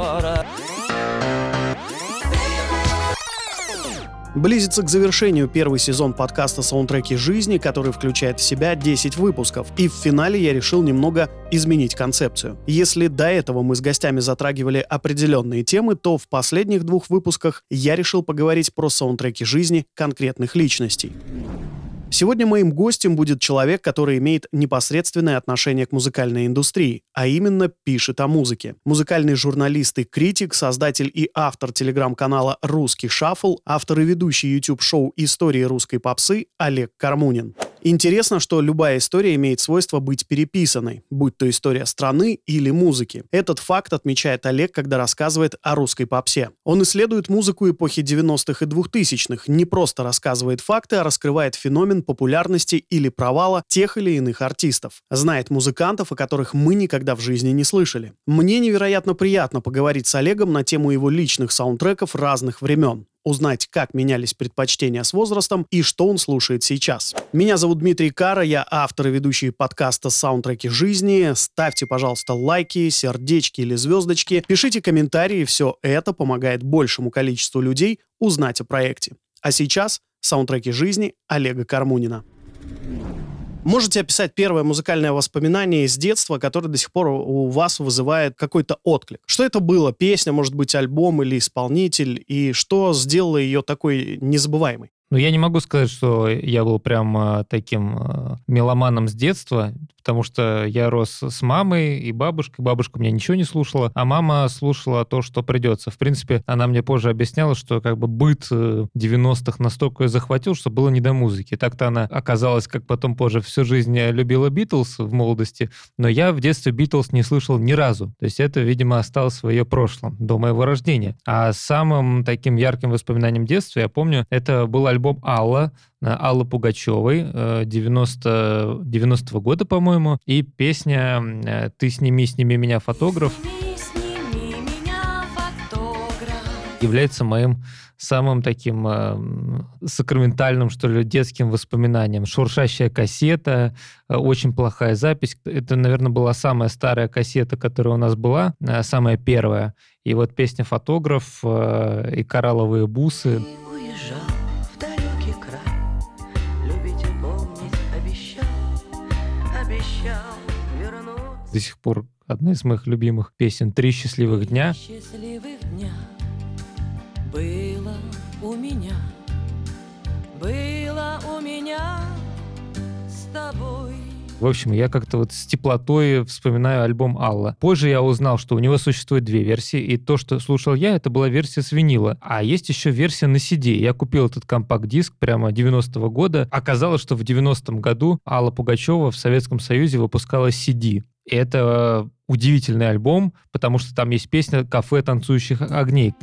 город. Близится к завершению первый сезон подкаста «Саундтреки жизни», который включает в себя 10 выпусков. И в финале я решил немного изменить концепцию. Если до этого мы с гостями затрагивали определенные темы, то в последних двух выпусках я решил поговорить про саундтреки жизни конкретных личностей. Сегодня моим гостем будет человек, который имеет непосредственное отношение к музыкальной индустрии, а именно пишет о музыке. Музыкальный журналист и критик, создатель и автор телеграм-канала «Русский шаффл», автор и ведущий YouTube-шоу «Истории русской попсы» Олег Кармунин. Интересно, что любая история имеет свойство быть переписанной, будь то история страны или музыки. Этот факт отмечает Олег, когда рассказывает о русской попсе. Он исследует музыку эпохи 90-х и 2000-х, не просто рассказывает факты, а раскрывает феномен популярности или провала тех или иных артистов. Знает музыкантов, о которых мы никогда в жизни не слышали. Мне невероятно приятно поговорить с Олегом на тему его личных саундтреков разных времен узнать, как менялись предпочтения с возрастом и что он слушает сейчас. Меня зовут Дмитрий Кара, я автор и ведущий подкаста «Саундтреки жизни». Ставьте, пожалуйста, лайки, сердечки или звездочки, пишите комментарии, все это помогает большему количеству людей узнать о проекте. А сейчас «Саундтреки жизни» Олега Кармунина. Можете описать первое музыкальное воспоминание из детства, которое до сих пор у вас вызывает какой-то отклик? Что это было? Песня, может быть, альбом или исполнитель? И что сделало ее такой незабываемой? Ну, я не могу сказать, что я был прям а, таким а, меломаном с детства, потому что я рос с мамой и бабушкой. Бабушка меня ничего не слушала, а мама слушала то, что придется. В принципе, она мне позже объясняла, что как бы быт 90-х э, настолько захватил, что было не до музыки. Так-то она оказалась, как потом позже, всю жизнь любила Битлз в молодости, но я в детстве Битлз не слышал ни разу. То есть это, видимо, осталось в ее прошлом, до моего рождения. А самым таким ярким воспоминанием детства, я помню, это был альбом альбом «Алла», э, Аллы Пугачевой 90, 90 года, по-моему, и песня э, «Ты сними, сними меня, фотограф» является моим самым таким э, сакраментальным, что ли, детским воспоминанием. Шуршащая кассета, э, очень плохая запись. Это, наверное, была самая старая кассета, которая у нас была, э, самая первая. И вот песня «Фотограф» э, и «Коралловые бусы». До сих пор одна из моих любимых песен «Три счастливых дня». Счастливых дня было у меня, было у меня с тобой. В общем, я как-то вот с теплотой вспоминаю альбом Алла. Позже я узнал, что у него существует две версии, и то, что слушал я, это была версия с винила. А есть еще версия на CD. Я купил этот компакт-диск прямо 90-го года. Оказалось, что в 90-м году Алла Пугачева в Советском Союзе выпускала CD. Это удивительный альбом, потому что там есть песня «Кафе танцующих огней».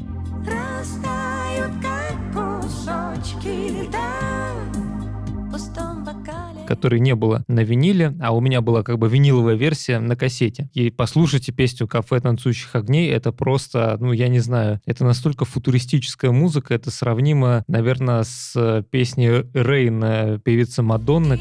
которой не было на виниле, а у меня была как бы виниловая версия на кассете. И послушайте песню «Кафе танцующих огней», это просто, ну, я не знаю, это настолько футуристическая музыка, это сравнимо, наверное, с песней Рейн певицы Мадонны.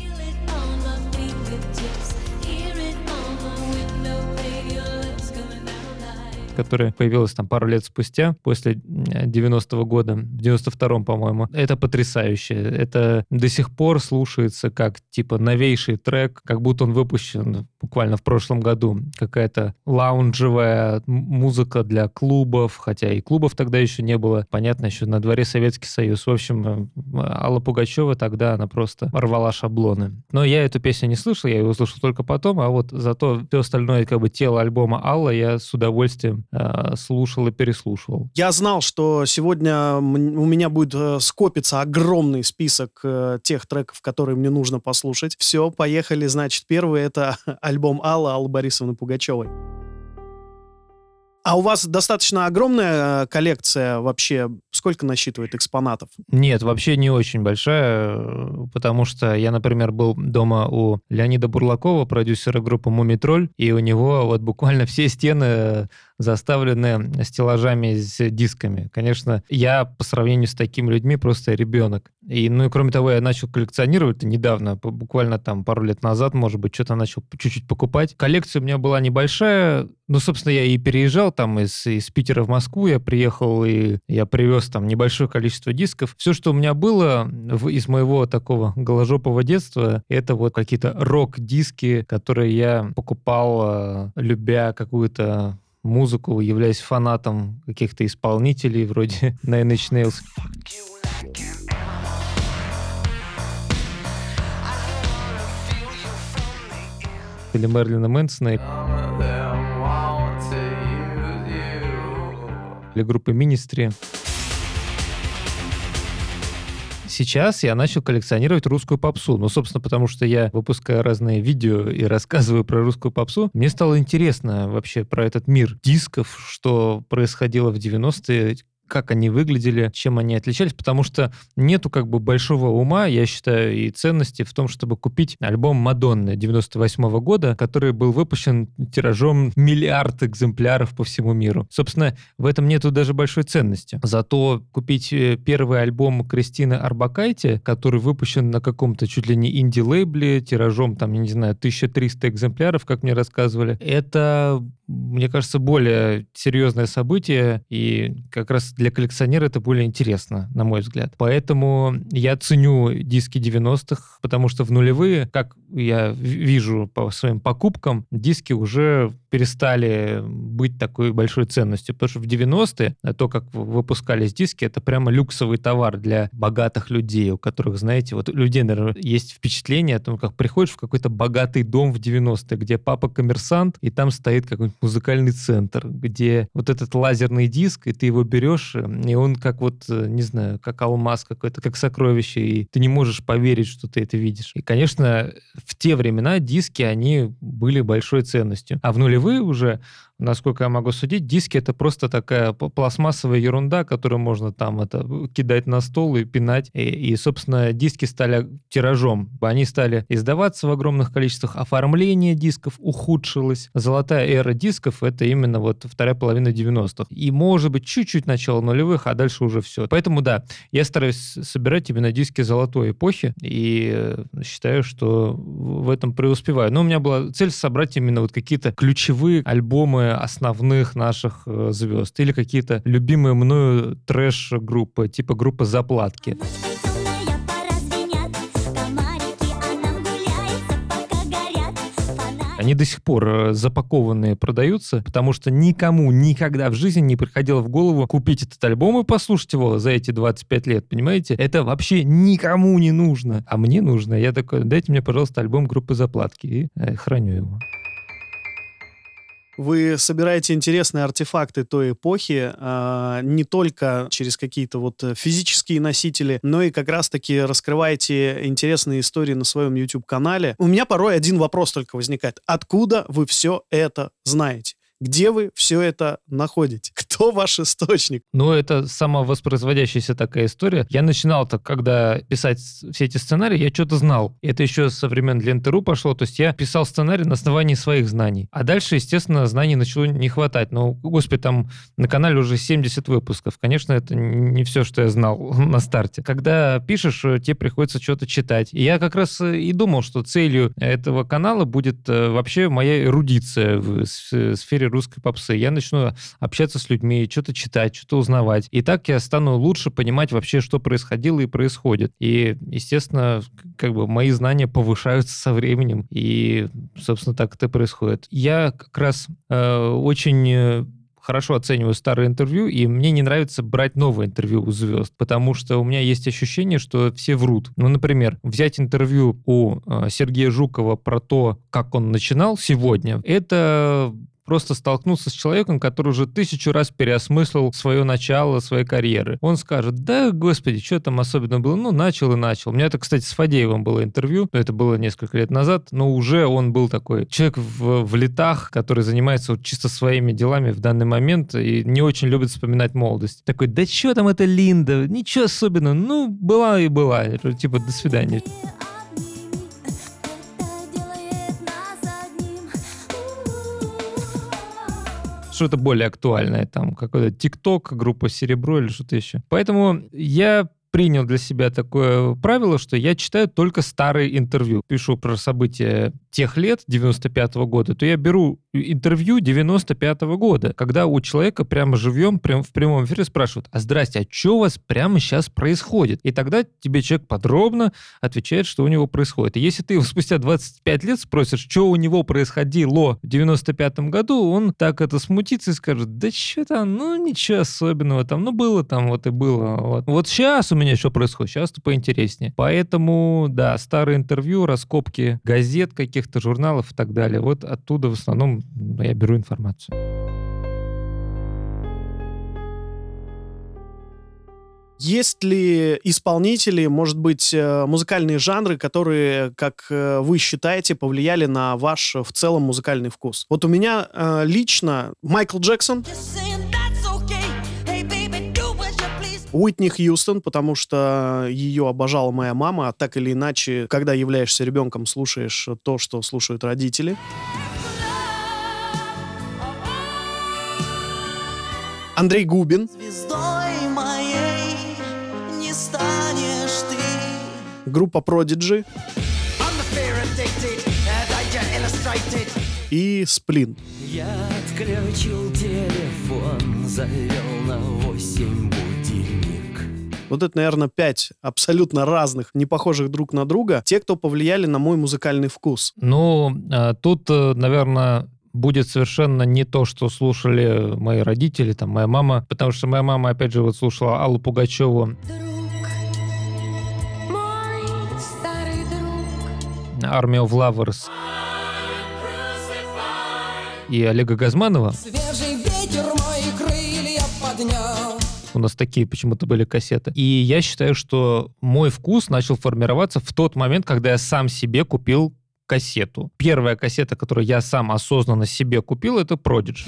Которая появилась там пару лет спустя, после 90-го года, в 92-м, по-моему. Это потрясающе. Это до сих пор слушается как, типа, новейший трек, как будто он выпущен буквально в прошлом году. Какая-то лаунжевая музыка для клубов, хотя и клубов тогда еще не было. Понятно, еще на дворе Советский Союз. В общем, Алла Пугачева тогда, она просто рвала шаблоны. Но я эту песню не слышал, я ее услышал только потом, а вот зато все остальное, как бы, тело альбома Алла я с удовольствием Э, слушал и переслушивал. Я знал, что сегодня у меня будет э, скопиться огромный список э, тех треков, которые мне нужно послушать. Все, поехали. Значит, первый это альбом Аллы, Аллы Борисовны Пугачевой. А у вас достаточно огромная коллекция вообще? Сколько насчитывает экспонатов? Нет, вообще не очень большая, потому что я, например, был дома у Леонида Бурлакова, продюсера группы «Мумитроль», и у него вот буквально все стены заставлены стеллажами с дисками. Конечно, я по сравнению с такими людьми просто ребенок. И, ну и кроме того, я начал коллекционировать недавно, буквально там пару лет назад, может быть, что-то начал чуть-чуть покупать. Коллекция у меня была небольшая, ну, собственно, я и переезжал там из, из Питера в Москву, я приехал и я привез там небольшое количество дисков. Все, что у меня было в, из моего такого голожопого детства, это вот какие-то рок-диски, которые я покупал, э, любя какую-то музыку, являясь фанатом каких-то исполнителей вроде Nine Inch Nails. Или Мерлина Мэнсона. Или группы Ministry. Сейчас я начал коллекционировать русскую попсу. Ну, собственно, потому что я выпускаю разные видео и рассказываю про русскую попсу. Мне стало интересно вообще про этот мир дисков, что происходило в 90-е, как они выглядели, чем они отличались, потому что нету как бы большого ума, я считаю, и ценности в том, чтобы купить альбом Мадонны 98 -го года, который был выпущен тиражом миллиард экземпляров по всему миру. Собственно, в этом нету даже большой ценности. Зато купить э, первый альбом Кристины Арбакайте, который выпущен на каком-то чуть ли не инди-лейбле, тиражом, там, я не знаю, 1300 экземпляров, как мне рассказывали, это мне кажется, более серьезное событие, и как раз для коллекционера это более интересно, на мой взгляд. Поэтому я ценю диски 90-х, потому что в нулевые, как я вижу по своим покупкам, диски уже перестали быть такой большой ценностью. Потому что в 90-е то, как выпускались диски, это прямо люксовый товар для богатых людей, у которых, знаете, вот у людей, наверное, есть впечатление о том, как приходишь в какой-то богатый дом в 90-е, где папа коммерсант, и там стоит какой-нибудь музыкальный центр, где вот этот лазерный диск, и ты его берешь, и он как вот, не знаю, как алмаз какой-то, как сокровище, и ты не можешь поверить, что ты это видишь. И, конечно, в те времена диски, они были большой ценностью. А в нулевые уже насколько я могу судить, диски это просто такая пластмассовая ерунда, которую можно там это кидать на стол и пинать. И, и собственно, диски стали тиражом. Они стали издаваться в огромных количествах. Оформление дисков ухудшилось. Золотая эра дисков — это именно вот вторая половина 90-х. И, может быть, чуть-чуть начало нулевых, а дальше уже все. Поэтому, да, я стараюсь собирать именно диски золотой эпохи и э, считаю, что в этом преуспеваю. Но у меня была цель собрать именно вот какие-то ключевые альбомы основных наших э, звезд или какие-то любимые мною трэш-группы, типа группы «Заплатки». Они до сих пор э, запакованные продаются, потому что никому никогда в жизни не приходило в голову купить этот альбом и послушать его за эти 25 лет, понимаете? Это вообще никому не нужно. А мне нужно. Я такой, дайте мне, пожалуйста, альбом группы «Заплатки» и э, храню его. Вы собираете интересные артефакты той эпохи э, не только через какие-то вот э, физические носители, но и как раз-таки раскрываете интересные истории на своем YouTube-канале. У меня порой один вопрос только возникает. Откуда вы все это знаете? Где вы все это находите? Кто ваш источник? Ну, это самовоспроизводящаяся такая история. Я начинал-то, когда писать все эти сценарии, я что-то знал. Это еще со времен Ленты.ру пошло. То есть я писал сценарий на основании своих знаний. А дальше, естественно, знаний начало не хватать. Ну, господи, там на канале уже 70 выпусков. Конечно, это не все, что я знал на старте. Когда пишешь, э, тебе приходится что-то читать. И я как раз э, и думал, что целью этого канала будет э, вообще моя эрудиция в сфере русской попсы. Я начну общаться с людьми, что-то читать, что-то узнавать. И так я стану лучше понимать вообще, что происходило и происходит. И, естественно, как бы мои знания повышаются со временем. И, собственно, так это происходит. Я как раз э, очень э, хорошо оцениваю старые интервью, и мне не нравится брать новые интервью у звезд, потому что у меня есть ощущение, что все врут. Ну, например, взять интервью у э, Сергея Жукова про то, как он начинал сегодня, это просто столкнуться с человеком, который уже тысячу раз переосмыслил свое начало, своей карьеры. Он скажет, да, господи, что там особенно было? Ну, начал и начал. У меня это, кстати, с Фадеевым было интервью, но это было несколько лет назад, но уже он был такой человек в, в летах, который занимается вот чисто своими делами в данный момент и не очень любит вспоминать молодость. Такой, да что там это Линда? Ничего особенного. Ну, была и была. Типа, до свидания. Что-то более актуальное, там какой-то ТикТок, группа Серебро или что-то еще. Поэтому я принял для себя такое правило, что я читаю только старые интервью. Пишу про события тех лет, 95 -го года, то я беру интервью 95 -го года, когда у человека прямо живьем, прям в прямом эфире спрашивают, а здрасте, а что у вас прямо сейчас происходит? И тогда тебе человек подробно отвечает, что у него происходит. И если ты его спустя 25 лет спросишь, что у него происходило в 95 году, он так это смутится и скажет, да что там, ну ничего особенного там, ну было там, вот и было. Вот, вот сейчас у меня что происходит, сейчас-то поинтереснее. Поэтому, да, старые интервью, раскопки газет каких-то, журналов и так далее, вот оттуда в основном я беру информацию. Есть ли исполнители, может быть, э, музыкальные жанры, которые, как э, вы считаете, повлияли на ваш в целом музыкальный вкус? Вот у меня э, лично Майкл Джексон, Уитни Хьюстон, потому что ее обожала моя мама, а так или иначе, когда являешься ребенком, слушаешь то, что слушают родители. Андрей Губин. Звездой моей не станешь ты. Группа Prodigy. И Сплин. Я отключил телефон, завел на 8 будильник. Вот это, наверное, пять абсолютно разных, не похожих друг на друга. Те, кто повлияли на мой музыкальный вкус. Ну, а, тут, э, наверное, будет совершенно не то, что слушали мои родители, там, моя мама, потому что моя мама, опять же, вот слушала Аллу Пугачеву. Army of Lovers и Олега Газманова. У нас такие почему-то были кассеты. И я считаю, что мой вкус начал формироваться в тот момент, когда я сам себе купил кассету. Первая кассета, которую я сам осознанно себе купил, это Prodigy.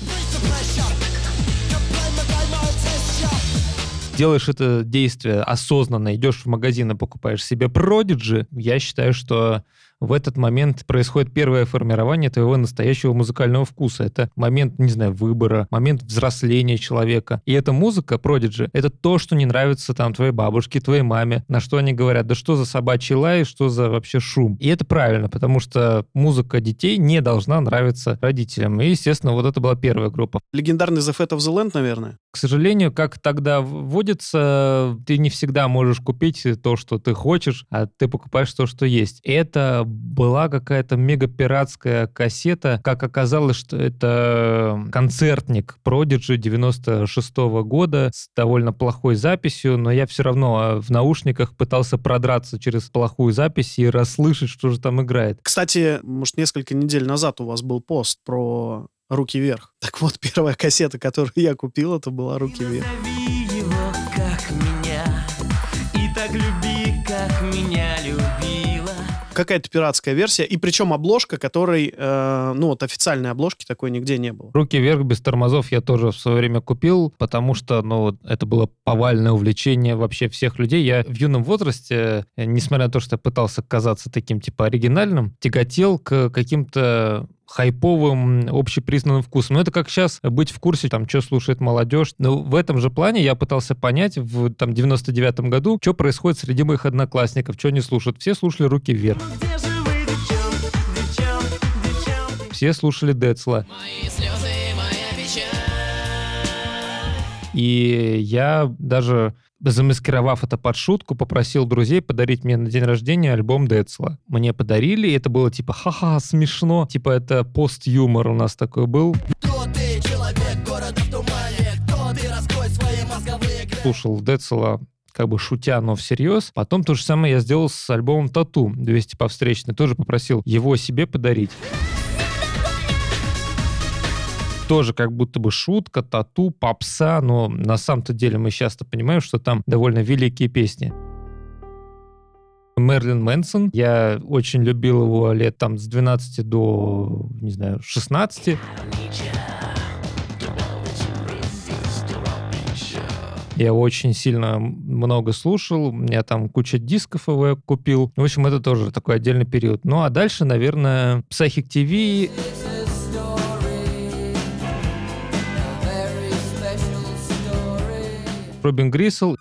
делаешь это действие осознанно, идешь в магазин и покупаешь себе Prodigy, я считаю, что в этот момент происходит первое формирование твоего настоящего музыкального вкуса. Это момент, не знаю, выбора, момент взросления человека. И эта музыка, Prodigy, это то, что не нравится там твоей бабушке, твоей маме, на что они говорят, да что за собачий лай, что за вообще шум. И это правильно, потому что музыка детей не должна нравиться родителям. И, естественно, вот это была первая группа. Легендарный The Fat of the Land, наверное? К сожалению, как тогда вводится, ты не всегда можешь купить то, что ты хочешь, а ты покупаешь то, что есть. Это была какая-то мега-пиратская кассета. Как оказалось, что это концертник Prodigy 96 -го года с довольно плохой записью, но я все равно а, в наушниках пытался продраться через плохую запись и расслышать, что же там играет. Кстати, может, несколько недель назад у вас был пост про «Руки вверх». Так вот, первая кассета, которую я купил, это была «Руки вверх». Его, как меня, и так люби, как меня люби какая-то пиратская версия, и причем обложка, которой, э, ну вот официальной обложки такой нигде не было. «Руки вверх» без тормозов я тоже в свое время купил, потому что, ну, это было повальное увлечение вообще всех людей. Я в юном возрасте, э, несмотря на то, что я пытался казаться таким, типа, оригинальным, тяготел к каким-то хайповым, общепризнанным вкусом. Но это как сейчас быть в курсе, там, что слушает молодежь. Но в этом же плане я пытался понять в там, 99-м году, что происходит среди моих одноклассников, что они слушают. Все слушали «Руки вверх». Все слушали Децла. И я даже замаскировав это под шутку, попросил друзей подарить мне на день рождения альбом Децла. Мне подарили, и это было типа ха-ха, смешно. Типа это пост-юмор у нас такой был. Слушал Децла как бы шутя, но всерьез. Потом то же самое я сделал с альбомом Тату 200 по встречной. Тоже попросил его себе подарить тоже как будто бы шутка, тату, попса, но на самом-то деле мы часто понимаем, что там довольно великие песни. Мерлин Мэнсон. Я очень любил его лет там с 12 до, не знаю, 16. Я очень сильно много слушал, у меня там куча дисков его я купил. В общем, это тоже такой отдельный период. Ну а дальше, наверное, Psychic TV. Робин Грисел.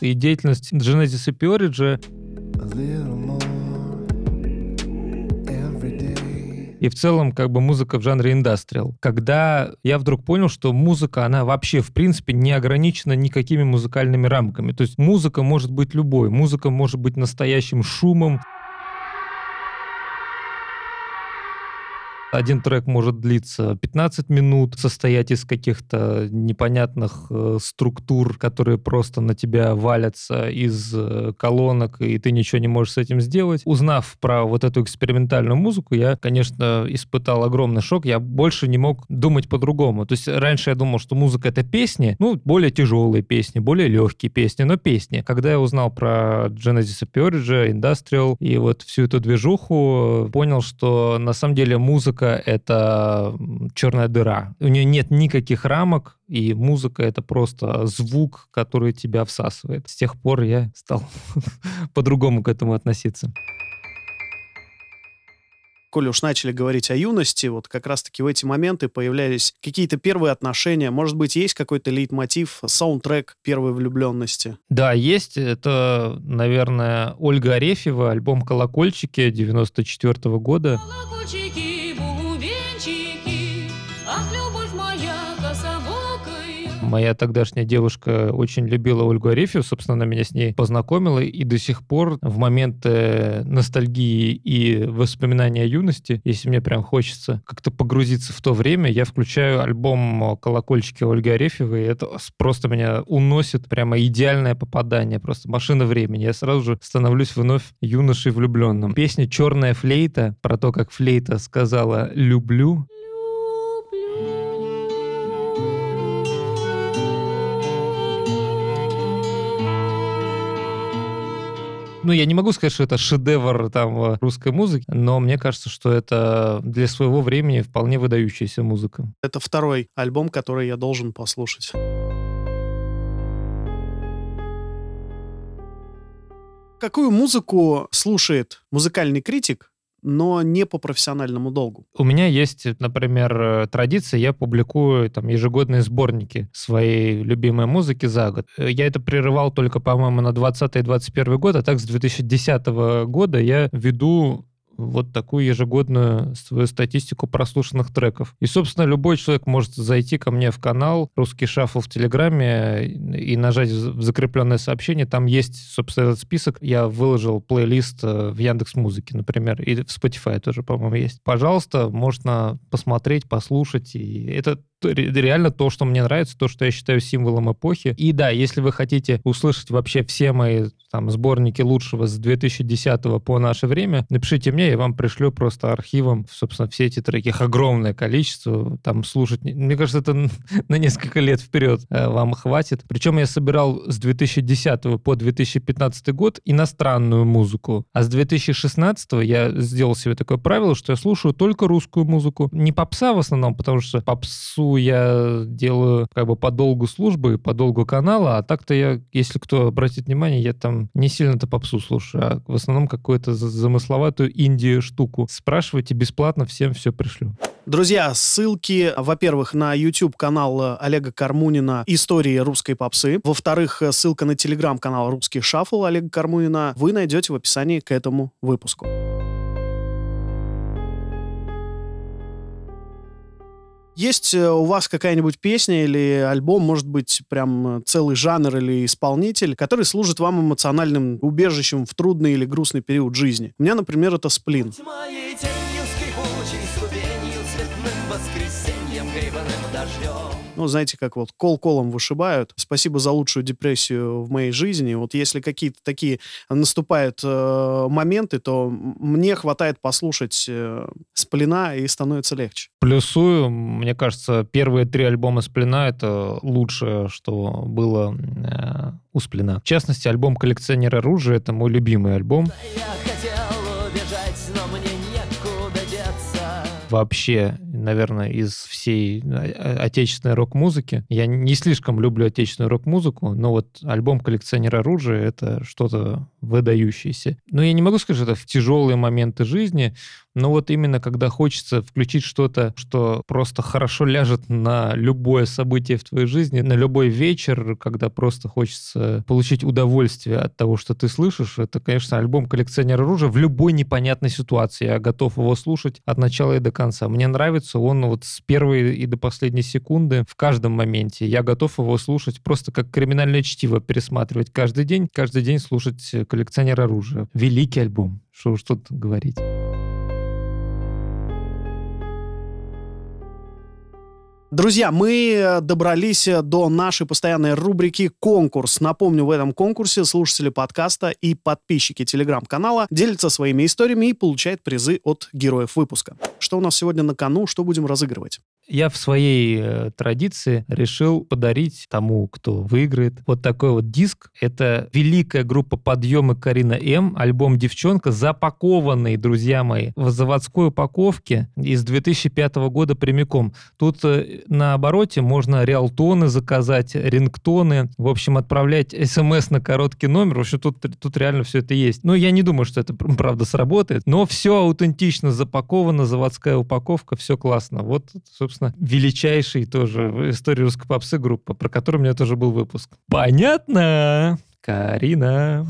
И деятельность Genesis и и в целом как бы музыка в жанре индастриал. Когда я вдруг понял, что музыка, она вообще в принципе не ограничена никакими музыкальными рамками. То есть музыка может быть любой. Музыка может быть настоящим шумом, Один трек может длиться 15 минут, состоять из каких-то непонятных э, структур, которые просто на тебя валятся из э, колонок, и ты ничего не можешь с этим сделать. Узнав про вот эту экспериментальную музыку, я, конечно, испытал огромный шок. Я больше не мог думать по-другому. То есть раньше я думал, что музыка — это песни, ну, более тяжелые песни, более легкие песни, но песни. Когда я узнал про Genesis Purge, Industrial и вот всю эту движуху, понял, что на самом деле музыка музыка — это черная дыра. У нее нет никаких рамок, и музыка — это просто звук, который тебя всасывает. С тех пор я стал по-другому к этому относиться коли уж начали говорить о юности, вот как раз-таки в эти моменты появлялись какие-то первые отношения. Может быть, есть какой-то лейтмотив, саундтрек первой влюбленности? Да, есть. Это, наверное, Ольга Арефьева, альбом «Колокольчики» 94 -го года. Колокольчики Моя тогдашняя девушка очень любила Ольгу Арефьеву, собственно, она меня с ней познакомила, и до сих пор в моменты ностальгии и воспоминания о юности, если мне прям хочется как-то погрузиться в то время, я включаю альбом «Колокольчики» Ольги Арефьевой, и это просто меня уносит, прямо идеальное попадание, просто машина времени. Я сразу же становлюсь вновь юношей влюбленным. Песня «Черная флейта» про то, как флейта сказала «люблю», ну, я не могу сказать, что это шедевр там русской музыки, но мне кажется, что это для своего времени вполне выдающаяся музыка. Это второй альбом, который я должен послушать. Какую музыку слушает музыкальный критик, но не по профессиональному долгу. У меня есть, например, э, традиция, я публикую там ежегодные сборники своей любимой музыки за год. Э, я это прерывал только, по-моему, на 20 и 21 год, а так с 2010 года я веду вот такую ежегодную свою статистику прослушанных треков. И, собственно, любой человек может зайти ко мне в канал «Русский шафл» в Телеграме и нажать в закрепленное сообщение. Там есть, собственно, этот список. Я выложил плейлист э, в Яндекс Музыке, например, и в Spotify тоже, по-моему, есть. Пожалуйста, можно посмотреть, послушать. И это реально то, что мне нравится, то, что я считаю символом эпохи. И да, если вы хотите услышать вообще все мои там сборники лучшего с 2010 по наше время, напишите мне, я вам пришлю просто архивом, собственно, все эти треки. Их огромное количество. Там слушать, мне кажется, это на несколько лет вперед э, вам хватит. Причем я собирал с 2010 по 2015 год иностранную музыку, а с 2016 я сделал себе такое правило, что я слушаю только русскую музыку. Не попса в основном, потому что попсу я делаю как бы по долгу службы, по долгу канала, а так-то я, если кто обратит внимание, я там не сильно-то попсу слушаю, а в основном какую-то замысловатую инди штуку. Спрашивайте бесплатно, всем все пришлю. Друзья, ссылки, во-первых, на YouTube-канал Олега Кармунина «Истории русской попсы». Во-вторых, ссылка на телеграм-канал «Русский шаффл» Олега Кармунина вы найдете в описании к этому выпуску. Есть э, у вас какая-нибудь песня или альбом, может быть, прям э, целый жанр или исполнитель, который служит вам эмоциональным убежищем в трудный или грустный период жизни? У меня, например, это «Сплин». Моей Ну, знаете, как вот кол колом вышибают. Спасибо за лучшую депрессию в моей жизни. Вот если какие-то такие наступают э, моменты, то мне хватает послушать э, Сплина и становится легче. Плюсую, мне кажется, первые три альбома Сплина — это лучшее, что было э, у Сплина. В частности, альбом «Коллекционер оружия» — это мой любимый альбом. Я хотел убежать, но мне некуда деться. Вообще, наверное, из всей э, отечественной рок-музыки. Я не слишком люблю отечественную рок-музыку, но вот альбом «Коллекционер оружия» — это что-то выдающееся. Но я не могу сказать, что это в тяжелые моменты жизни. Но вот именно когда хочется включить что-то, что просто хорошо ляжет на любое событие в твоей жизни, на любой вечер, когда просто хочется получить удовольствие от того, что ты слышишь, это, конечно, альбом «Коллекционер оружия» в любой непонятной ситуации. Я готов его слушать от начала и до конца. Мне нравится он вот с первой и до последней секунды в каждом моменте. Я готов его слушать просто как криминальное чтиво, пересматривать каждый день, каждый день слушать «Коллекционер оружия». Великий альбом, что уж тут говорить. Друзья, мы э, добрались э, до нашей постоянной рубрики «Конкурс». Напомню, в этом конкурсе слушатели подкаста и подписчики телеграм-канала делятся своими историями и получают призы от героев выпуска. Что у нас сегодня на кону, что будем разыгрывать? Я в своей э, традиции решил подарить тому, кто выиграет, вот такой вот диск. Это великая группа «Подъемы» Карина М, альбом «Девчонка», запакованный, друзья мои, в заводской упаковке из 2005 года прямиком. Тут э, на обороте можно реалтоны заказать, рингтоны, в общем, отправлять смс на короткий номер. В общем, тут, тут реально все это есть. Ну, я не думаю, что это правда сработает, но все аутентично запаковано, заводская упаковка, все классно. Вот, собственно, собственно, величайший тоже в истории русской попсы группа, про которую у меня тоже был выпуск. Понятно? Карина.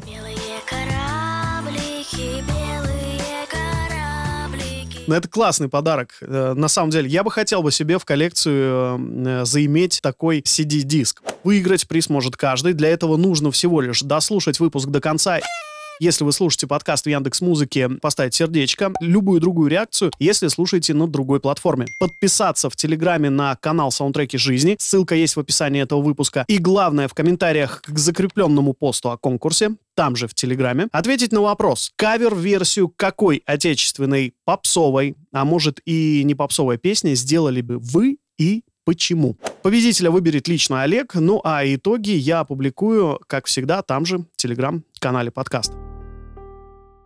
Ну, это классный подарок. Э, на самом деле, я бы хотел бы себе в коллекцию э, заиметь такой CD-диск. Выиграть приз может каждый. Для этого нужно всего лишь дослушать выпуск до конца если вы слушаете подкаст в Яндекс Музыке, поставить сердечко, любую другую реакцию, если слушаете на другой платформе. Подписаться в Телеграме на канал Саундтреки жизни, ссылка есть в описании этого выпуска. И главное, в комментариях к закрепленному посту о конкурсе, там же в Телеграме, ответить на вопрос, кавер-версию какой отечественной попсовой, а может и не попсовой песни сделали бы вы и почему. Победителя выберет лично Олег, ну а итоги я опубликую, как всегда, там же, в телеграм-канале подкаста.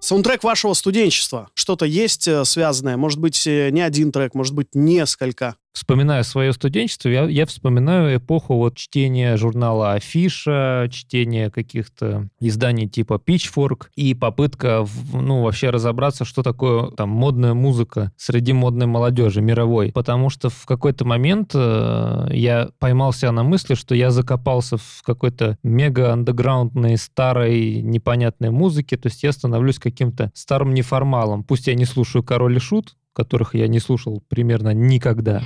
Саундтрек вашего студенчества. Что-то есть э, связанное? Может быть, э, не один трек, может быть, несколько вспоминая свое студенчество, я, я вспоминаю эпоху вот чтения журнала Афиша, чтения каких-то изданий типа Pitchfork и попытка, ну, вообще разобраться, что такое там модная музыка среди модной молодежи мировой. Потому что в какой-то момент э, я поймался на мысли, что я закопался в какой-то мега-андеграундной старой непонятной музыке, то есть я становлюсь каким-то старым неформалом. Пусть я не слушаю Король и Шут, которых я не слушал примерно никогда.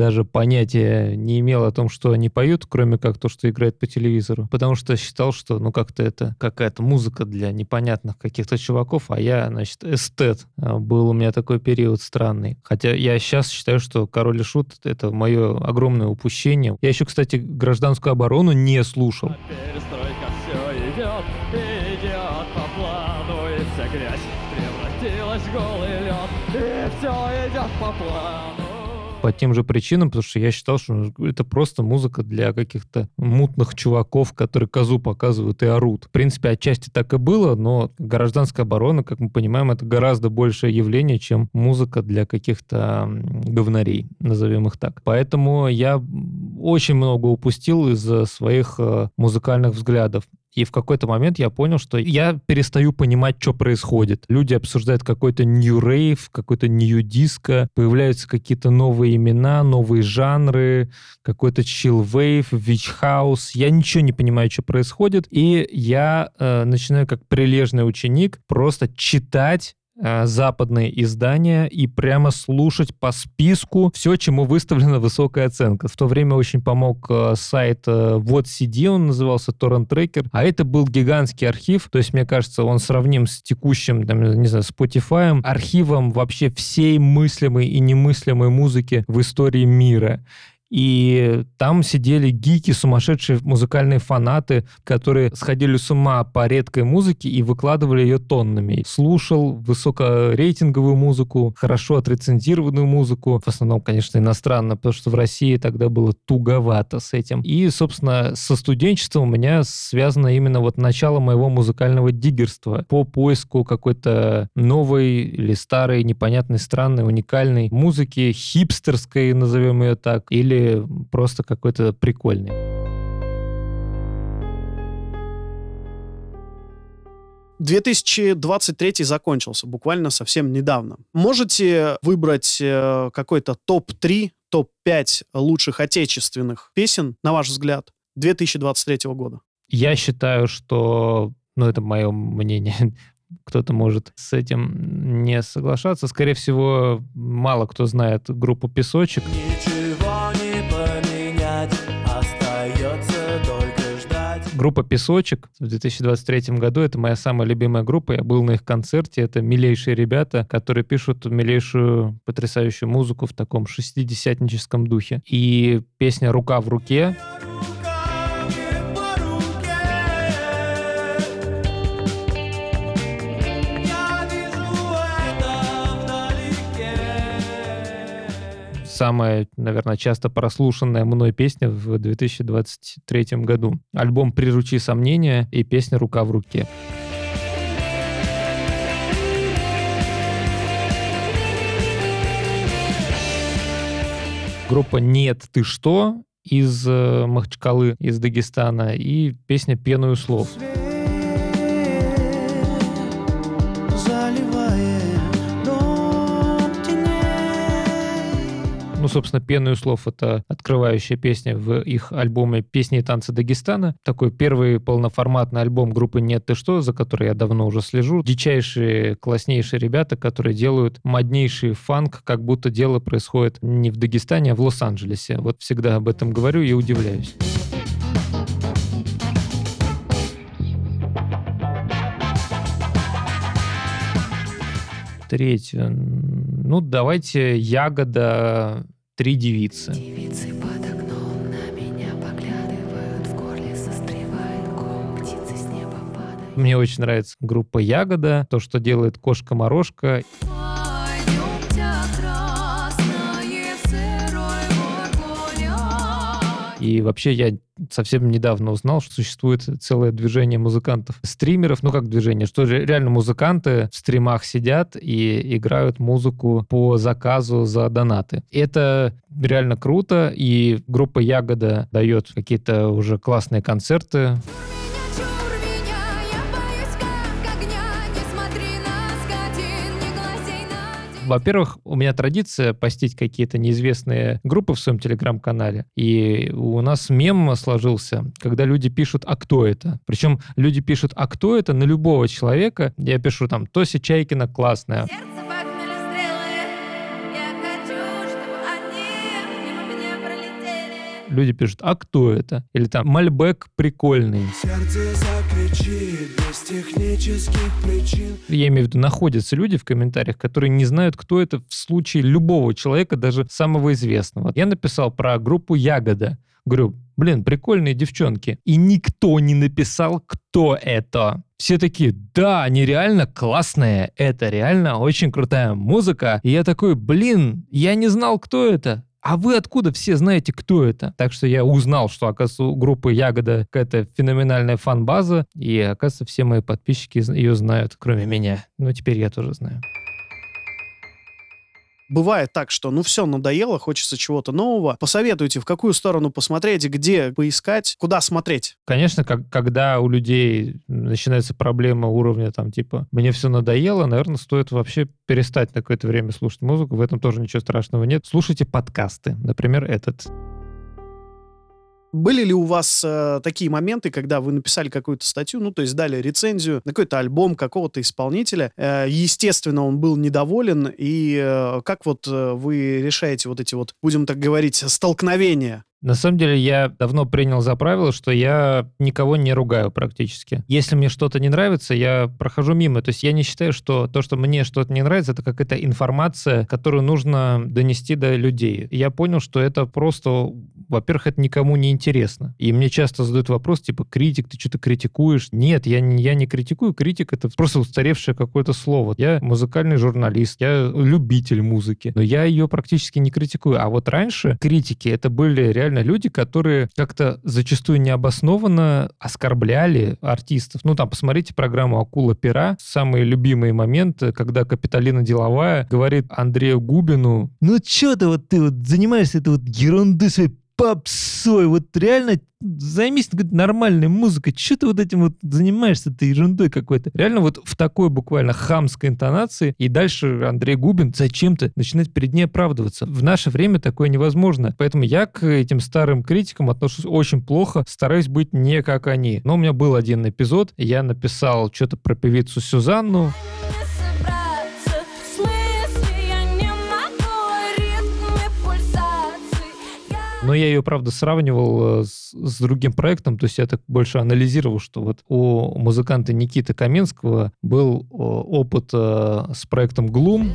даже понятия не имел о том, что они поют, кроме как то, что играет по телевизору. Потому что считал, что ну как-то это какая-то музыка для непонятных каких-то чуваков, а я, значит, эстет. А, был у меня такой период странный. Хотя я сейчас считаю, что «Король и Шут» — это мое огромное упущение. Я еще, кстати, «Гражданскую оборону» не слушал. Перестройка все идет, голый лед, и все идет по плану по тем же причинам, потому что я считал, что это просто музыка для каких-то мутных чуваков, которые козу показывают и орут. В принципе, отчасти так и было, но гражданская оборона, как мы понимаем, это гораздо большее явление, чем музыка для каких-то говнарей, назовем их так. Поэтому я очень много упустил из своих э, музыкальных взглядов. И в какой-то момент я понял, что я перестаю понимать, что происходит. Люди обсуждают какой-то new rave, какой-то new disco, появляются какие-то новые имена, новые жанры, какой-то chill wave, witch house. Я ничего не понимаю, что происходит. И я э, начинаю как прилежный ученик просто читать западные издания и прямо слушать по списку все, чему выставлена высокая оценка. В то время очень помог э, сайт э, вот CD, он назывался Torrent Tracker, а это был гигантский архив, то есть, мне кажется, он сравним с текущим, там, не знаю, Spotify, архивом вообще всей мыслимой и немыслимой музыки в истории мира. И там сидели гики, сумасшедшие музыкальные фанаты, которые сходили с ума по редкой музыке и выкладывали ее тоннами. Слушал высокорейтинговую музыку, хорошо отрецензированную музыку, в основном, конечно, иностранно, потому что в России тогда было туговато с этим. И, собственно, со студенчеством у меня связано именно вот начало моего музыкального диггерства по поиску какой-то новой или старой, непонятной, странной, уникальной музыки, хипстерской, назовем ее так, или просто какой-то прикольный. 2023 закончился буквально совсем недавно. Можете выбрать э, какой-то топ-3, топ-5 лучших отечественных песен, на ваш взгляд, 2023 года? Я считаю, что, ну это мое мнение, кто-то может с этим не соглашаться. Скорее всего, мало кто знает группу «Песочек». Ничего Группа «Песочек» в 2023 году — это моя самая любимая группа. Я был на их концерте. Это милейшие ребята, которые пишут милейшую, потрясающую музыку в таком шестидесятническом духе. И песня «Рука в руке» самая, наверное, часто прослушанная мной песня в 2023 году. Альбом «Приручи сомнения» и песня «Рука в руке». Группа «Нет, ты что?» из э, Махачкалы, из Дагестана, и песня «Пеную слов». Ну, собственно, «Пеную слов» — это открывающая песня в их альбоме «Песни и танцы Дагестана». Такой первый полноформатный альбом группы «Нет, ты что», за который я давно уже слежу. Дичайшие, класснейшие ребята, которые делают моднейший фанк, как будто дело происходит не в Дагестане, а в Лос-Анджелесе. Вот всегда об этом говорю и удивляюсь. Третье. Ну, давайте Ягода «Три девицы». Девицы под окном на меня поглядывают, в горле застревает ком, птицы с неба падают. Мне очень нравится группа Ягода, то, что делает Кошка-морожка. И вообще я совсем недавно узнал, что существует целое движение музыкантов-стримеров. Ну, как движение, что реально музыканты в стримах сидят и играют музыку по заказу за донаты. Это реально круто, и группа Ягода дает какие-то уже классные концерты. Во-первых, у меня традиция постить какие-то неизвестные группы в своем телеграм-канале. И у нас мем сложился, когда люди пишут «А кто это?». Причем люди пишут «А кто это?» на любого человека. Я пишу там «Тося Чайкина классная». Люди пишут, а кто это? Или там, Мальбек прикольный. Сердце закричит без технических причин. Я имею в виду, находятся люди в комментариях, которые не знают, кто это в случае любого человека, даже самого известного. Я написал про группу «Ягода». Говорю, блин, прикольные девчонки. И никто не написал, кто это. Все такие, да, они реально классные, это реально очень крутая музыка. И я такой, блин, я не знал, кто это а вы откуда все знаете, кто это? Так что я узнал, что, оказывается, у группы Ягода какая-то феноменальная фан-база, и, оказывается, все мои подписчики ее знают, кроме меня. Ну, теперь я тоже знаю бывает так, что ну все, надоело, хочется чего-то нового. Посоветуйте, в какую сторону посмотреть, где поискать, куда смотреть. Конечно, как, когда у людей начинается проблема уровня там типа «мне все надоело», наверное, стоит вообще перестать на какое-то время слушать музыку. В этом тоже ничего страшного нет. Слушайте подкасты. Например, этот. Были ли у вас э, такие моменты, когда вы написали какую-то статью, ну, то есть дали рецензию на какой-то альбом какого-то исполнителя, э, естественно, он был недоволен, и э, как вот э, вы решаете вот эти вот, будем так говорить, столкновения на самом деле я давно принял за правило, что я никого не ругаю практически. Если мне что-то не нравится, я прохожу мимо. То есть я не считаю, что то, что мне что-то не нравится, это какая-то информация, которую нужно донести до людей. Я понял, что это просто, во-первых, это никому не интересно. И мне часто задают вопрос, типа, критик, ты что-то критикуешь? Нет, я не, я не критикую. Критик — это просто устаревшее какое-то слово. Я музыкальный журналист, я любитель музыки, но я ее практически не критикую. А вот раньше критики — это были реально реально люди, которые как-то зачастую необоснованно оскорбляли артистов. Ну, там, посмотрите программу «Акула пера». Самые любимые моменты, когда Капиталина Деловая говорит Андрею Губину, ну, что ты вот, ты вот занимаешься этой вот ерундой своей попсой. Вот реально займись говорит, нормальной музыкой. Че ты вот этим вот занимаешься, ты ерундой какой-то? Реально вот в такой буквально хамской интонации. И дальше Андрей Губин зачем-то начинает перед ней оправдываться. В наше время такое невозможно. Поэтому я к этим старым критикам отношусь очень плохо, стараюсь быть не как они. Но у меня был один эпизод, я написал что-то про певицу Сюзанну. Но я ее, правда, сравнивал э, с, с другим проектом, то есть я так больше анализировал, что вот у музыканта Никиты Каменского был опыт э, с проектом «Глум»,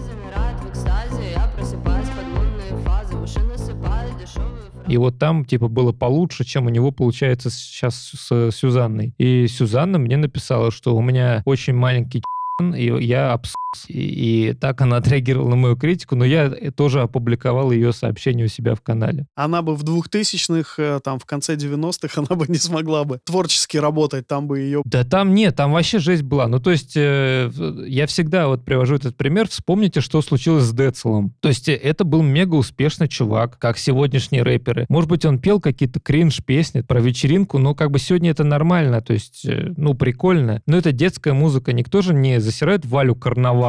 И вот там, типа, было получше, чем у него получается сейчас с Сюзанной. И Сюзанна мне написала, что у меня очень маленький и я обс... И, и так она отреагировала на мою критику, но я тоже опубликовал ее сообщение у себя в канале. Она бы в 2000-х, э, там, в конце 90-х, она бы не смогла бы творчески работать, там бы ее... Да там нет, там вообще жесть была. Ну, то есть, э, я всегда вот привожу этот пример. Вспомните, что случилось с Децелом. То есть, э, это был мега успешный чувак, как сегодняшние рэперы. Может быть, он пел какие-то кринж-песни про вечеринку, но как бы сегодня это нормально, то есть, э, ну, прикольно. Но это детская музыка, никто же не засирает Валю Карнавал.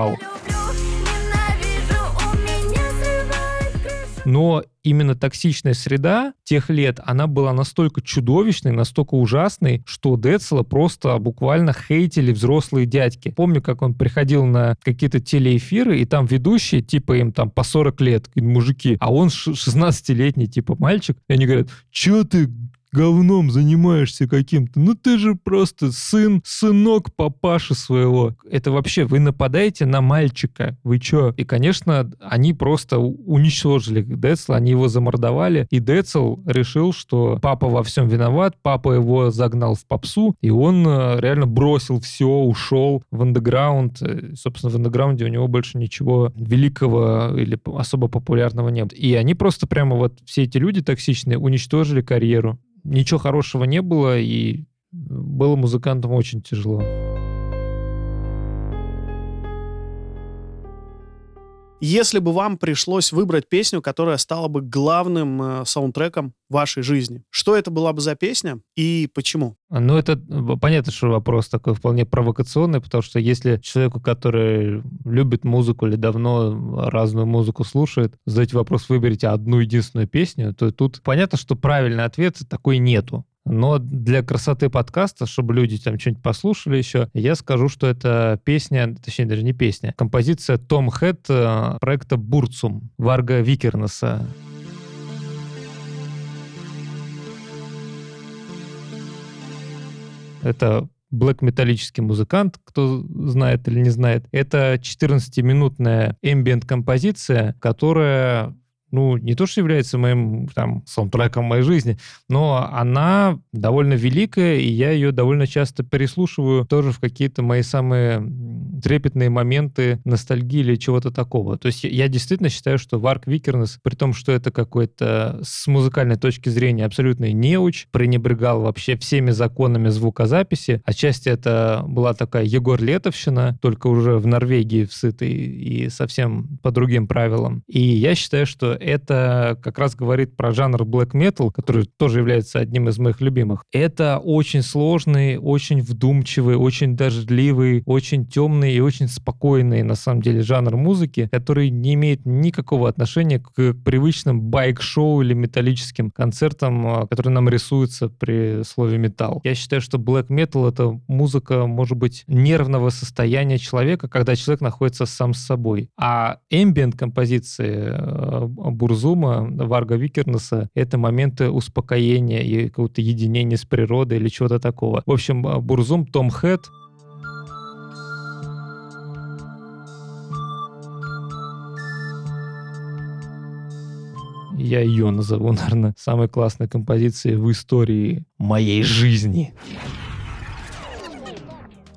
Но именно токсичная среда тех лет, она была настолько чудовищной, настолько ужасной, что Децела просто буквально хейтили взрослые дядьки. Помню, как он приходил на какие-то телеэфиры, и там ведущие, типа им там по 40 лет, мужики, а он 16-летний, типа мальчик, и они говорят, что ты говном занимаешься каким-то. Ну ты же просто сын, сынок папаши своего. Это вообще, вы нападаете на мальчика. Вы чё? И, конечно, они просто уничтожили Децла, они его замордовали. И Децл решил, что папа во всем виноват, папа его загнал в попсу, и он э, реально бросил все, ушел в андеграунд. Э, собственно, в андеграунде у него больше ничего великого или особо популярного нет. И они просто прямо вот все эти люди токсичные уничтожили карьеру ничего хорошего не было, и было музыкантам очень тяжело. Если бы вам пришлось выбрать песню, которая стала бы главным э, саундтреком вашей жизни, что это была бы за песня и почему? Ну, это понятно, что вопрос такой вполне провокационный, потому что если человеку, который любит музыку или давно разную музыку слушает, задать вопрос, выберите одну единственную песню, то тут понятно, что правильный ответ такой нету. Но для красоты подкаста, чтобы люди там что-нибудь послушали еще, я скажу, что это песня, точнее даже не песня, композиция Том Хэт э, проекта Бурцум Варга Викернеса. Это блэк металлический музыкант, кто знает или не знает. Это 14-минутная ambient композиция, которая ну, не то, что является моим там саундтреком моей жизни, но она довольно великая, и я ее довольно часто переслушиваю тоже в какие-то мои самые трепетные моменты ностальгии или чего-то такого. То есть я действительно считаю, что Варк Викернес, при том, что это какой-то с музыкальной точки зрения абсолютный неуч, пренебрегал вообще всеми законами звукозаписи. Отчасти это была такая Егор Летовщина, только уже в Норвегии в сытой и совсем по другим правилам. И я считаю, что это как раз говорит про жанр black metal, который тоже является одним из моих любимых. Это очень сложный, очень вдумчивый, очень дождливый, очень темный и очень спокойный, на самом деле, жанр музыки, который не имеет никакого отношения к привычным байк-шоу или металлическим концертам, а, которые нам рисуются при слове металл. Я считаю, что black metal — это музыка, может быть, нервного состояния человека, когда человек находится сам с собой. А ambient композиции а, Бурзума, Варга Викернеса, это моменты успокоения и какого-то единения с природой или чего-то такого. В общем, Бурзум, Том Хэт, я ее назову, наверное, самой классной композицией в истории моей жизни.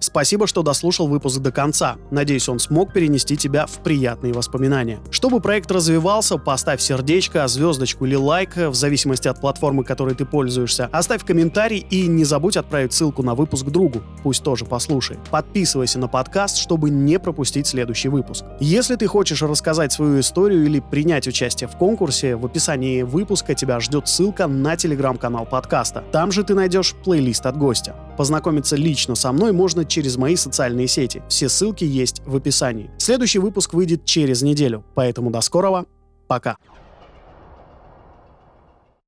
Спасибо, что дослушал выпуск до конца. Надеюсь, он смог перенести тебя в приятные воспоминания. Чтобы проект развивался, поставь сердечко, звездочку или лайк, в зависимости от платформы, которой ты пользуешься. Оставь комментарий и не забудь отправить ссылку на выпуск другу. Пусть тоже послушает. Подписывайся на подкаст, чтобы не пропустить следующий выпуск. Если ты хочешь рассказать свою историю или принять участие в конкурсе, в описании выпуска тебя ждет ссылка на телеграм-канал подкаста. Там же ты найдешь плейлист от гостя. Познакомиться лично со мной можно через мои социальные сети. Все ссылки есть в описании. Следующий выпуск выйдет через неделю, поэтому до скорого. Пока.